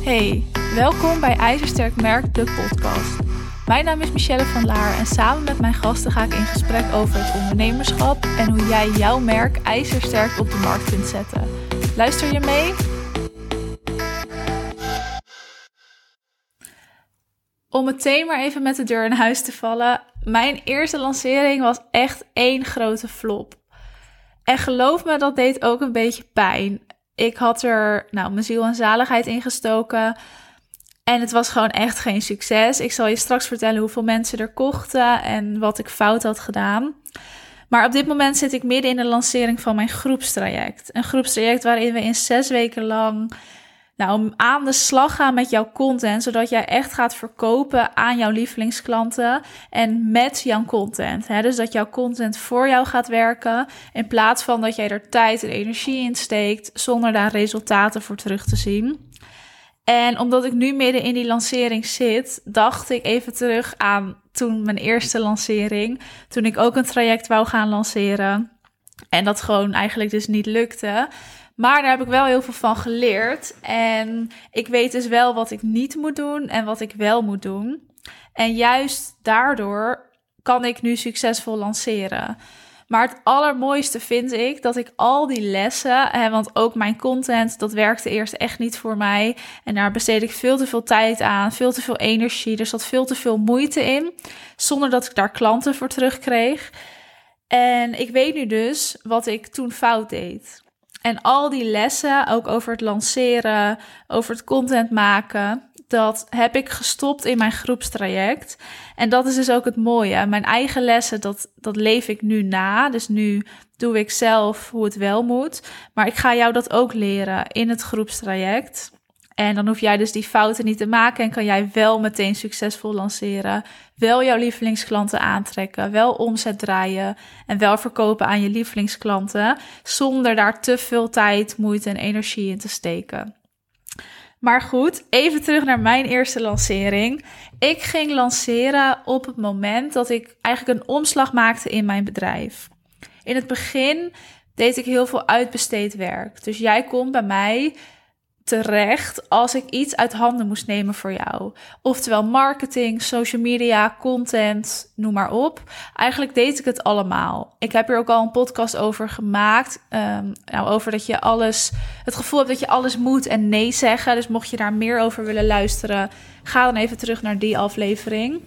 Hey, welkom bij IJzersterk Merk, de podcast. Mijn naam is Michelle van Laar en samen met mijn gasten ga ik in gesprek over het ondernemerschap en hoe jij jouw merk ijzersterk op de markt kunt zetten. Luister je mee? Om meteen maar even met de deur in huis te vallen. Mijn eerste lancering was echt één grote flop. En geloof me, dat deed ook een beetje pijn. Ik had er nou, mijn ziel en zaligheid in gestoken. En het was gewoon echt geen succes. Ik zal je straks vertellen hoeveel mensen er kochten en wat ik fout had gedaan. Maar op dit moment zit ik midden in de lancering van mijn groepstraject. Een groepstraject waarin we in zes weken lang nou, aan de slag gaan met jouw content, zodat jij echt gaat verkopen aan jouw lievelingsklanten en met jouw content. Hè? Dus dat jouw content voor jou gaat werken, in plaats van dat jij er tijd en energie in steekt, zonder daar resultaten voor terug te zien. En omdat ik nu midden in die lancering zit, dacht ik even terug aan toen mijn eerste lancering, toen ik ook een traject wou gaan lanceren. En dat gewoon eigenlijk dus niet lukte. Maar daar heb ik wel heel veel van geleerd. En ik weet dus wel wat ik niet moet doen en wat ik wel moet doen. En juist daardoor kan ik nu succesvol lanceren. Maar het allermooiste vind ik dat ik al die lessen, hè, want ook mijn content, dat werkte eerst echt niet voor mij. En daar besteed ik veel te veel tijd aan, veel te veel energie. Er zat veel te veel moeite in, zonder dat ik daar klanten voor terugkreeg. En ik weet nu dus wat ik toen fout deed. En al die lessen, ook over het lanceren, over het content maken, dat heb ik gestopt in mijn groepstraject. En dat is dus ook het mooie. Mijn eigen lessen, dat, dat leef ik nu na. Dus nu doe ik zelf hoe het wel moet. Maar ik ga jou dat ook leren in het groepstraject. En dan hoef jij dus die fouten niet te maken en kan jij wel meteen succesvol lanceren. Wel jouw lievelingsklanten aantrekken, wel omzet draaien en wel verkopen aan je lievelingsklanten. Zonder daar te veel tijd, moeite en energie in te steken. Maar goed, even terug naar mijn eerste lancering. Ik ging lanceren op het moment dat ik eigenlijk een omslag maakte in mijn bedrijf. In het begin deed ik heel veel uitbesteed werk. Dus jij komt bij mij terecht als ik iets uit handen moest nemen voor jou. Oftewel marketing, social media, content, noem maar op. Eigenlijk deed ik het allemaal. Ik heb hier ook al een podcast over gemaakt. Um, nou, over dat je alles, het gevoel hebt dat je alles moet en nee zeggen. Dus mocht je daar meer over willen luisteren, ga dan even terug naar die aflevering.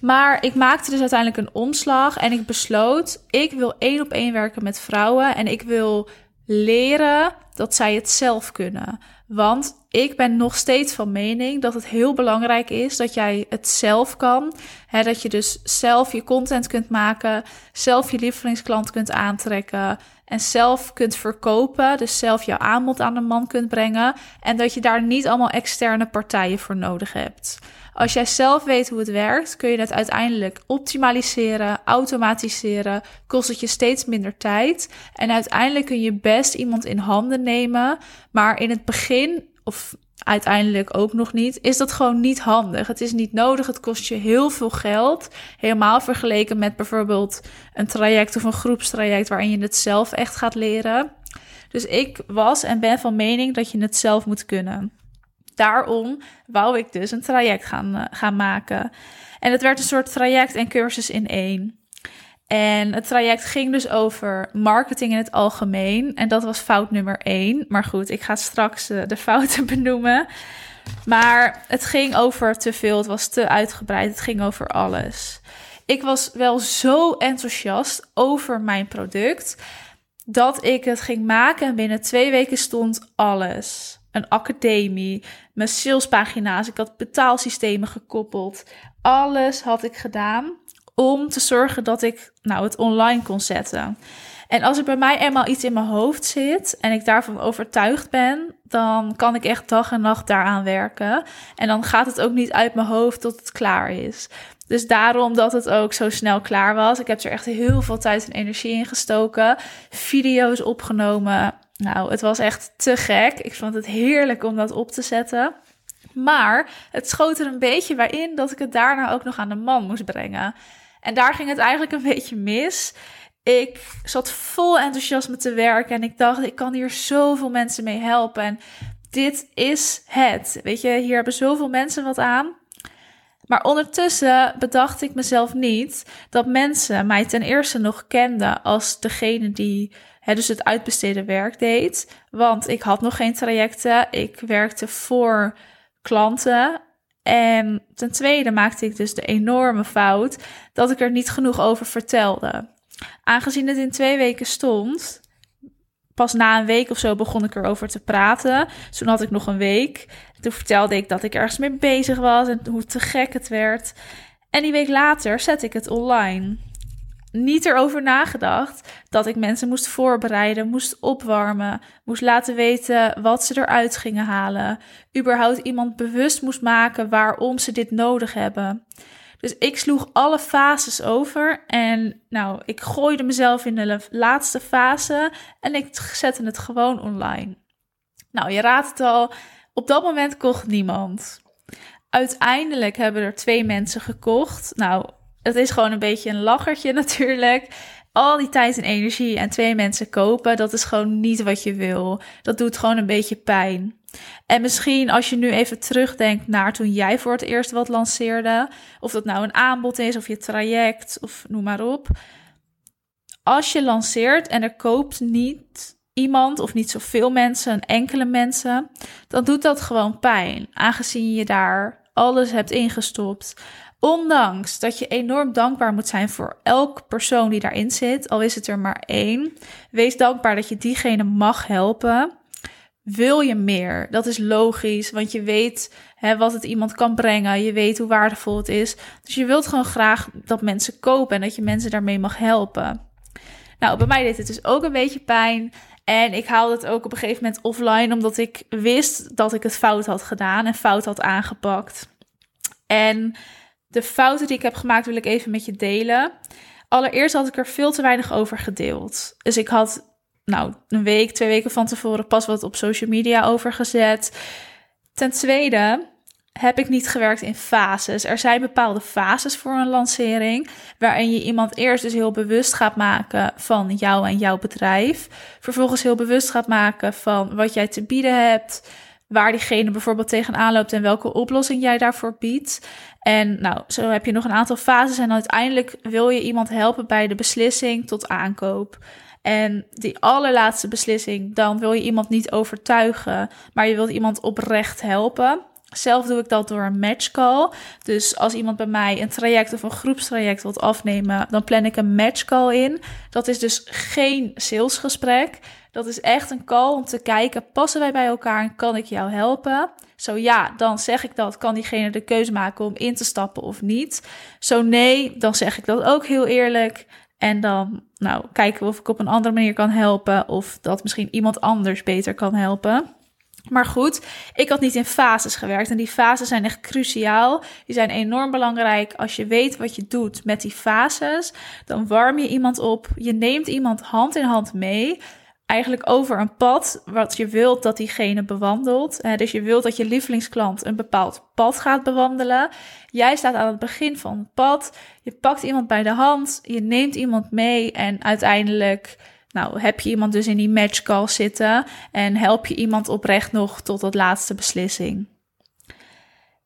Maar ik maakte dus uiteindelijk een omslag en ik besloot: ik wil één op één werken met vrouwen en ik wil leren dat zij het zelf kunnen. Want ik ben nog steeds van mening dat het heel belangrijk is dat jij het zelf kan. Dat je dus zelf je content kunt maken, zelf je lievelingsklant kunt aantrekken en zelf kunt verkopen. Dus zelf jouw aanbod aan de man kunt brengen. En dat je daar niet allemaal externe partijen voor nodig hebt. Als jij zelf weet hoe het werkt, kun je het uiteindelijk optimaliseren, automatiseren, kost het je steeds minder tijd. En uiteindelijk kun je best iemand in handen nemen, maar in het begin, of uiteindelijk ook nog niet, is dat gewoon niet handig. Het is niet nodig, het kost je heel veel geld. Helemaal vergeleken met bijvoorbeeld een traject of een groepstraject waarin je het zelf echt gaat leren. Dus ik was en ben van mening dat je het zelf moet kunnen daarom wou ik dus een traject gaan, uh, gaan maken. En het werd een soort traject en cursus in één. En het traject ging dus over marketing in het algemeen. En dat was fout nummer één. Maar goed, ik ga straks uh, de fouten benoemen. Maar het ging over te veel. Het was te uitgebreid. Het ging over alles. Ik was wel zo enthousiast over mijn product. Dat ik het ging maken en binnen twee weken stond alles een academie, mijn salespagina's, ik had betaalsystemen gekoppeld. Alles had ik gedaan om te zorgen dat ik nou, het online kon zetten. En als er bij mij eenmaal iets in mijn hoofd zit en ik daarvan overtuigd ben, dan kan ik echt dag en nacht daaraan werken. En dan gaat het ook niet uit mijn hoofd tot het klaar is. Dus daarom dat het ook zo snel klaar was. Ik heb er echt heel veel tijd en energie in gestoken. Video's opgenomen. Nou, het was echt te gek. Ik vond het heerlijk om dat op te zetten. Maar het schoot er een beetje bij in dat ik het daarna ook nog aan de man moest brengen. En daar ging het eigenlijk een beetje mis. Ik zat vol enthousiasme te werken en ik dacht, ik kan hier zoveel mensen mee helpen. En dit is het. Weet je, hier hebben zoveel mensen wat aan. Maar ondertussen bedacht ik mezelf niet dat mensen mij ten eerste nog kenden als degene die hè, dus het uitbesteden werk deed. Want ik had nog geen trajecten. Ik werkte voor klanten. En ten tweede maakte ik dus de enorme fout dat ik er niet genoeg over vertelde. Aangezien het in twee weken stond, pas na een week of zo begon ik erover te praten. toen had ik nog een week. Toen vertelde ik dat ik ergens mee bezig was en hoe te gek het werd. En die week later zette ik het online. Niet erover nagedacht dat ik mensen moest voorbereiden, moest opwarmen, moest laten weten wat ze eruit gingen halen. Überhaupt iemand bewust moest maken waarom ze dit nodig hebben. Dus ik sloeg alle fases over en nou, ik gooide mezelf in de laatste fase en ik zette het gewoon online. Nou, je raadt het al, op dat moment kocht niemand. Uiteindelijk hebben er twee mensen gekocht. Nou, het is gewoon een beetje een lachertje natuurlijk. Al die tijd en energie en twee mensen kopen, dat is gewoon niet wat je wil. Dat doet gewoon een beetje pijn. En misschien als je nu even terugdenkt naar toen jij voor het eerst wat lanceerde, of dat nou een aanbod is of je traject of noem maar op. Als je lanceert en er koopt niet iemand of niet zoveel mensen, enkele mensen, dan doet dat gewoon pijn, aangezien je daar alles hebt ingestopt. Ondanks dat je enorm dankbaar moet zijn voor elke persoon die daarin zit, al is het er maar één, wees dankbaar dat je diegene mag helpen wil je meer. Dat is logisch, want je weet hè, wat het iemand kan brengen. Je weet hoe waardevol het is. Dus je wilt gewoon graag dat mensen kopen en dat je mensen daarmee mag helpen. Nou, bij mij deed het dus ook een beetje pijn. En ik haalde het ook op een gegeven moment offline, omdat ik wist dat ik het fout had gedaan en fout had aangepakt. En de fouten die ik heb gemaakt wil ik even met je delen. Allereerst had ik er veel te weinig over gedeeld. Dus ik had nou, een week, twee weken van tevoren pas wat op social media over gezet. Ten tweede heb ik niet gewerkt in fases. Er zijn bepaalde fases voor een lancering, waarin je iemand eerst dus heel bewust gaat maken van jou en jouw bedrijf. Vervolgens heel bewust gaat maken van wat jij te bieden hebt, waar diegene bijvoorbeeld tegenaan loopt en welke oplossing jij daarvoor biedt. En nou, zo heb je nog een aantal fases en uiteindelijk wil je iemand helpen bij de beslissing tot aankoop. En die allerlaatste beslissing, dan wil je iemand niet overtuigen, maar je wilt iemand oprecht helpen. Zelf doe ik dat door een matchcall. Dus als iemand bij mij een traject of een groepstraject wilt afnemen, dan plan ik een matchcall in. Dat is dus geen salesgesprek. Dat is echt een call om te kijken, passen wij bij elkaar en kan ik jou helpen? Zo ja, dan zeg ik dat, kan diegene de keuze maken om in te stappen of niet? Zo nee, dan zeg ik dat ook heel eerlijk. En dan nou, kijken we of ik op een andere manier kan helpen. Of dat misschien iemand anders beter kan helpen. Maar goed, ik had niet in fases gewerkt. En die fases zijn echt cruciaal. Die zijn enorm belangrijk. Als je weet wat je doet met die fases, dan warm je iemand op. Je neemt iemand hand in hand mee eigenlijk over een pad wat je wilt dat diegene bewandelt. dus je wilt dat je lievelingsklant een bepaald pad gaat bewandelen. Jij staat aan het begin van het pad. Je pakt iemand bij de hand, je neemt iemand mee en uiteindelijk nou, heb je iemand dus in die matchcall zitten en help je iemand oprecht nog tot dat laatste beslissing.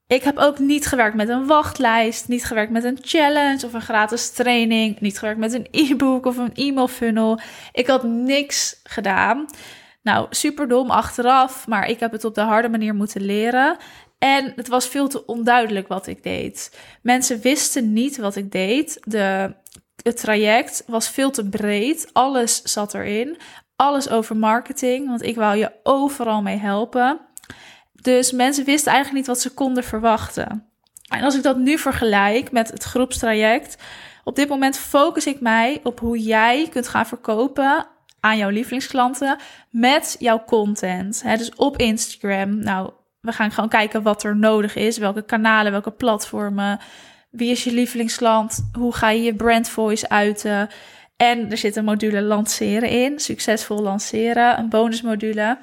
Ik heb ook niet gewerkt met een wachtlijst, niet gewerkt met een challenge of een gratis training, niet gewerkt met een e-book of een e-mail funnel. Ik had niks gedaan. Nou, super dom achteraf, maar ik heb het op de harde manier moeten leren. En het was veel te onduidelijk wat ik deed. Mensen wisten niet wat ik deed. De, het traject was veel te breed. Alles zat erin. Alles over marketing, want ik wou je overal mee helpen. Dus mensen wisten eigenlijk niet wat ze konden verwachten. En als ik dat nu vergelijk met het groepstraject, op dit moment focus ik mij op hoe jij kunt gaan verkopen aan jouw lievelingsklanten met jouw content. dus op Instagram. Nou, we gaan gewoon kijken wat er nodig is, welke kanalen, welke platformen. Wie is je lievelingsklant? Hoe ga je je brand voice uiten? En er zit een module lanceren in, succesvol lanceren, een bonusmodule.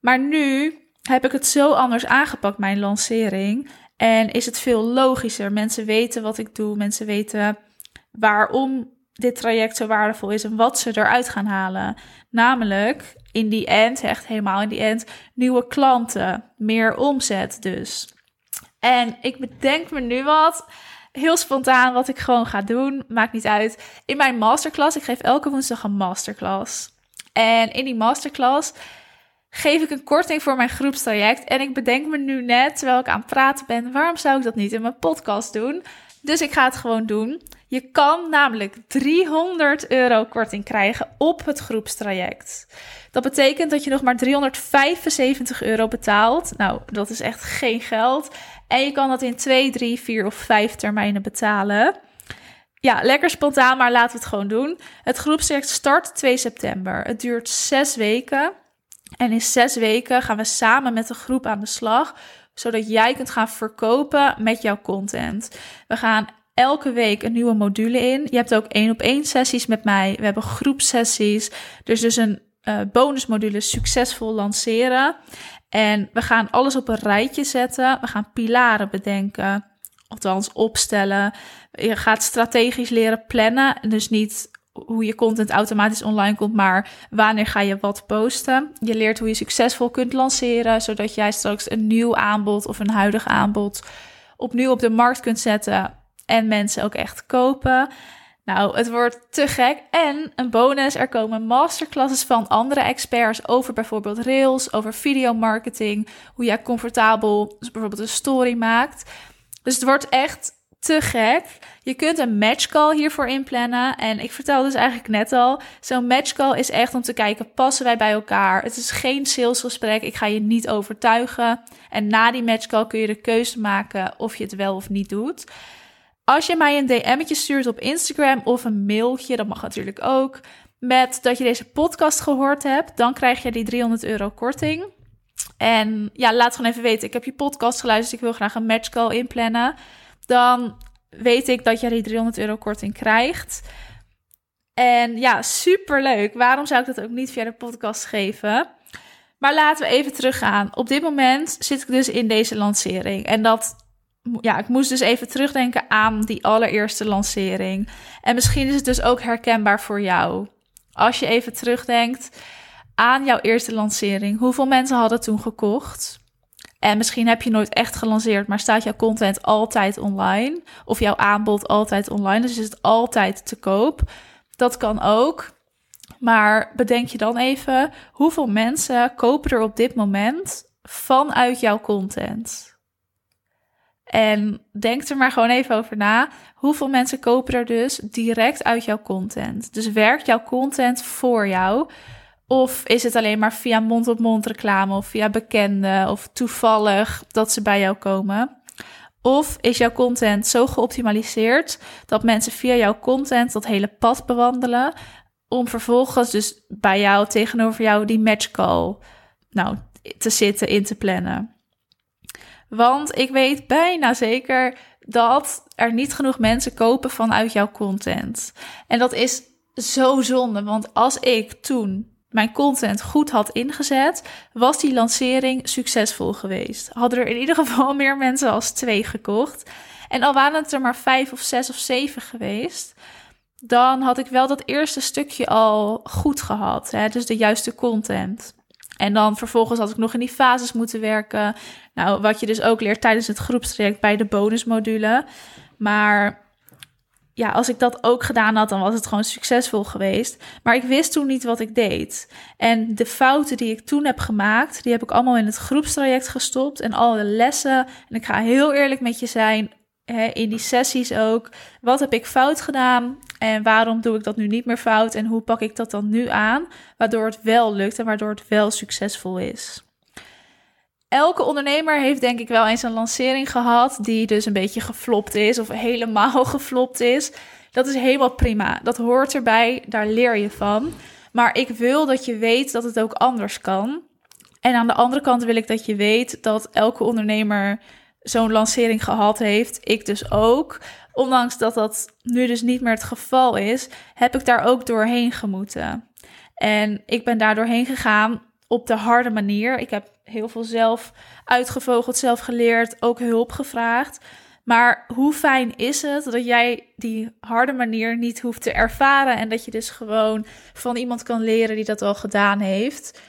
Maar nu heb ik het zo anders aangepakt, mijn lancering. En is het veel logischer. Mensen weten wat ik doe. Mensen weten waarom dit traject zo waardevol is en wat ze eruit gaan halen. Namelijk in die end, echt helemaal in die end, nieuwe klanten, meer omzet dus. En ik bedenk me nu wat, heel spontaan wat ik gewoon ga doen, maakt niet uit. In mijn masterclass, ik geef elke woensdag een masterclass. En in die masterclass geef ik een korting voor mijn groepstraject. En ik bedenk me nu net, terwijl ik aan het praten ben, waarom zou ik dat niet in mijn podcast doen? Dus ik ga het gewoon doen. Je kan namelijk 300 euro korting krijgen op het groepstraject. Dat betekent dat je nog maar 375 euro betaalt. Nou, dat is echt geen geld. En je kan dat in 2, 3, 4 of 5 termijnen betalen. Ja, lekker spontaan, maar laten we het gewoon doen. Het groepstraject start 2 september. Het duurt 6 weken. En in 6 weken gaan we samen met de groep aan de slag zodat jij kunt gaan verkopen met jouw content. We gaan elke week een nieuwe module in. Je hebt ook één op één sessies met mij. We hebben groepsessies. Dus dus een uh, bonusmodule succesvol lanceren. En we gaan alles op een rijtje zetten. We gaan pilaren bedenken. Althans, opstellen. Je gaat strategisch leren plannen. Dus niet hoe je content automatisch online komt, maar wanneer ga je wat posten. Je leert hoe je succesvol kunt lanceren, zodat jij straks een nieuw aanbod of een huidig aanbod opnieuw op de markt kunt zetten en mensen ook echt kopen. Nou, het wordt te gek. En een bonus, er komen masterclasses van andere experts over bijvoorbeeld Rails, over videomarketing, hoe jij comfortabel bijvoorbeeld een story maakt. Dus het wordt echt te gek. Je kunt een matchcall hiervoor inplannen. En ik vertel dus eigenlijk net al, zo'n matchcall is echt om te kijken, passen wij bij elkaar? Het is geen salesgesprek, ik ga je niet overtuigen. En na die matchcall kun je de keuze maken of je het wel of niet doet. Als je mij een DM'tje stuurt op Instagram of een mailtje, dat mag natuurlijk ook, met dat je deze podcast gehoord hebt, dan krijg je die 300 euro korting. En ja, laat gewoon even weten, ik heb je podcast geluisterd, ik wil graag een matchcall inplannen. Dan weet ik dat je die 300 euro korting krijgt. En ja, super leuk. Waarom zou ik dat ook niet via de podcast geven? Maar laten we even teruggaan. Op dit moment zit ik dus in deze lancering. En dat, ja, ik moest dus even terugdenken aan die allereerste lancering. En misschien is het dus ook herkenbaar voor jou. Als je even terugdenkt aan jouw eerste lancering. Hoeveel mensen hadden toen gekocht? En misschien heb je nooit echt gelanceerd, maar staat jouw content altijd online. Of jouw aanbod altijd online. Dus is het altijd te koop. Dat kan ook. Maar bedenk je dan even, hoeveel mensen kopen er op dit moment vanuit jouw content? En denk er maar gewoon even over na. Hoeveel mensen kopen er dus direct uit jouw content? Dus werkt jouw content voor jou? Of is het alleen maar via mond-op-mond reclame of via bekenden of toevallig dat ze bij jou komen? Of is jouw content zo geoptimaliseerd dat mensen via jouw content dat hele pad bewandelen om vervolgens dus bij jou tegenover jou die matchcall nou, te zitten, in te plannen? Want ik weet bijna zeker dat er niet genoeg mensen kopen vanuit jouw content. En dat is zo zonde, want als ik toen mijn content goed had ingezet, was die lancering succesvol geweest. Hadden er in ieder geval meer mensen als twee gekocht. En al waren het er maar vijf of zes of zeven geweest, dan had ik wel dat eerste stukje al goed gehad. Hè? Dus de juiste content. En dan vervolgens had ik nog in die fases moeten werken. Nou, wat je dus ook leert tijdens het groepstraject bij de bonusmodule. Maar ja, als ik dat ook gedaan had, dan was het gewoon succesvol geweest. Maar ik wist toen niet wat ik deed. En de fouten die ik toen heb gemaakt, die heb ik allemaal in het groepstraject gestopt. En alle lessen. En ik ga heel eerlijk met je zijn, in die sessies ook. Wat heb ik fout gedaan? En waarom doe ik dat nu niet meer fout? En hoe pak ik dat dan nu aan? Waardoor het wel lukt en waardoor het wel succesvol is elke ondernemer heeft denk ik wel eens een lancering gehad die dus een beetje geflopt is of helemaal geflopt is. Dat is helemaal prima. Dat hoort erbij, daar leer je van. Maar ik wil dat je weet dat het ook anders kan. En aan de andere kant wil ik dat je weet dat elke ondernemer zo'n lancering gehad heeft. Ik dus ook. Ondanks dat dat nu dus niet meer het geval is, heb ik daar ook doorheen gemoeten. En ik ben daar doorheen gegaan op de harde manier. Ik heb heel veel zelf uitgevogeld, zelf geleerd, ook hulp gevraagd. Maar hoe fijn is het dat jij die harde manier niet hoeft te ervaren en dat je dus gewoon van iemand kan leren die dat al gedaan heeft.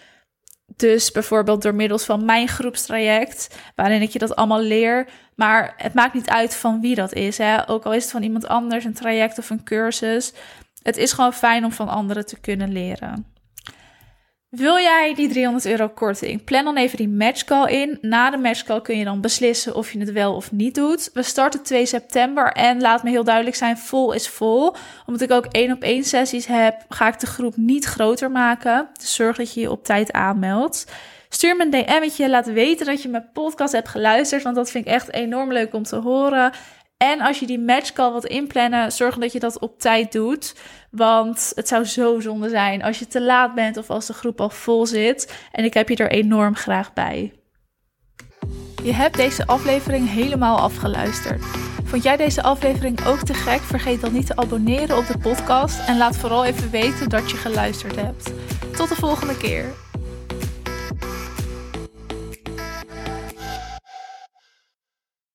Dus bijvoorbeeld door middels van mijn groepstraject, waarin ik je dat allemaal leer. Maar het maakt niet uit van wie dat is. Hè? Ook al is het van iemand anders, een traject of een cursus. Het is gewoon fijn om van anderen te kunnen leren. Wil jij die 300 euro korting? Plan dan even die matchcall in. Na de matchcall kun je dan beslissen of je het wel of niet doet. We starten 2 september en laat me heel duidelijk zijn, vol is vol. Omdat ik ook één op één sessies heb, ga ik de groep niet groter maken. Dus zorg dat je je op tijd aanmeldt. Stuur me een DM'tje, laat weten dat je mijn podcast hebt geluisterd, want dat vind ik echt enorm leuk om te horen. En als je die matchcall wilt inplannen, zorg dat je dat op tijd doet. Want het zou zo zonde zijn als je te laat bent of als de groep al vol zit. En ik heb je er enorm graag bij. Je hebt deze aflevering helemaal afgeluisterd. Vond jij deze aflevering ook te gek? Vergeet dan niet te abonneren op de podcast en laat vooral even weten dat je geluisterd hebt. Tot de volgende keer.